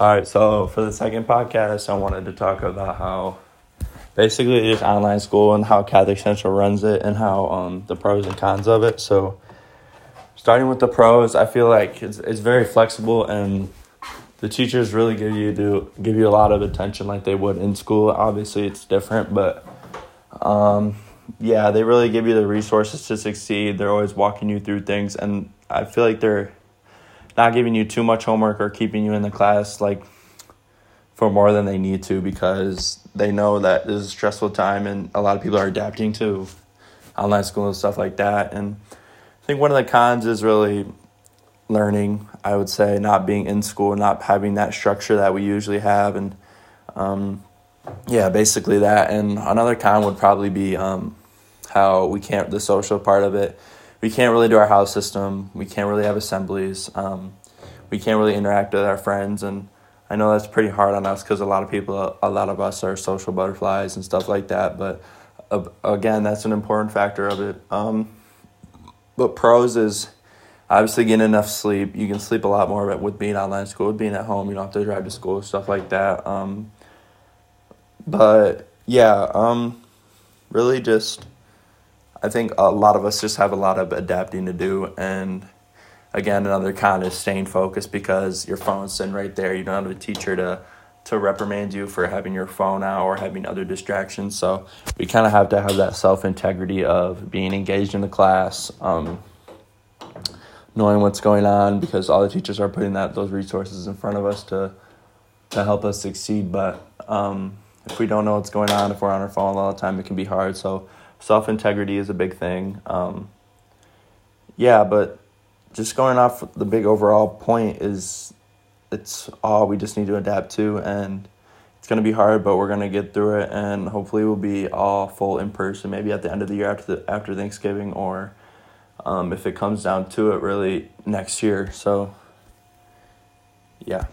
All right, so for the second podcast, I wanted to talk about how basically just online school and how Catholic Central runs it and how um, the pros and cons of it. So, starting with the pros, I feel like it's it's very flexible and the teachers really give you do give you a lot of attention like they would in school. Obviously, it's different, but um, yeah, they really give you the resources to succeed. They're always walking you through things, and I feel like they're not giving you too much homework or keeping you in the class like for more than they need to because they know that this is a stressful time and a lot of people are adapting to online school and stuff like that. And I think one of the cons is really learning, I would say, not being in school, not having that structure that we usually have. And um, yeah, basically that. And another con would probably be um, how we can't, the social part of it. We can't really do our house system. We can't really have assemblies. Um, we can't really interact with our friends. And I know that's pretty hard on us because a lot of people, a lot of us are social butterflies and stuff like that. But uh, again, that's an important factor of it. Um, but pros is obviously getting enough sleep. You can sleep a lot more of it with being online school, with being at home. You don't have to drive to school, stuff like that. Um, but yeah, um, really just I think a lot of us just have a lot of adapting to do and again another con is staying focused because your phone's sitting right there. You don't have a teacher to to reprimand you for having your phone out or having other distractions. So we kind of have to have that self integrity of being engaged in the class, um, knowing what's going on because all the teachers are putting that those resources in front of us to to help us succeed. But um, if we don't know what's going on, if we're on our phone all the time, it can be hard. So self integrity is a big thing. Um, yeah, but just going off the big overall point is it's all we just need to adapt to and it's going to be hard but we're going to get through it and hopefully we'll be all full in person maybe at the end of the year after the, after Thanksgiving or um, if it comes down to it really next year so yeah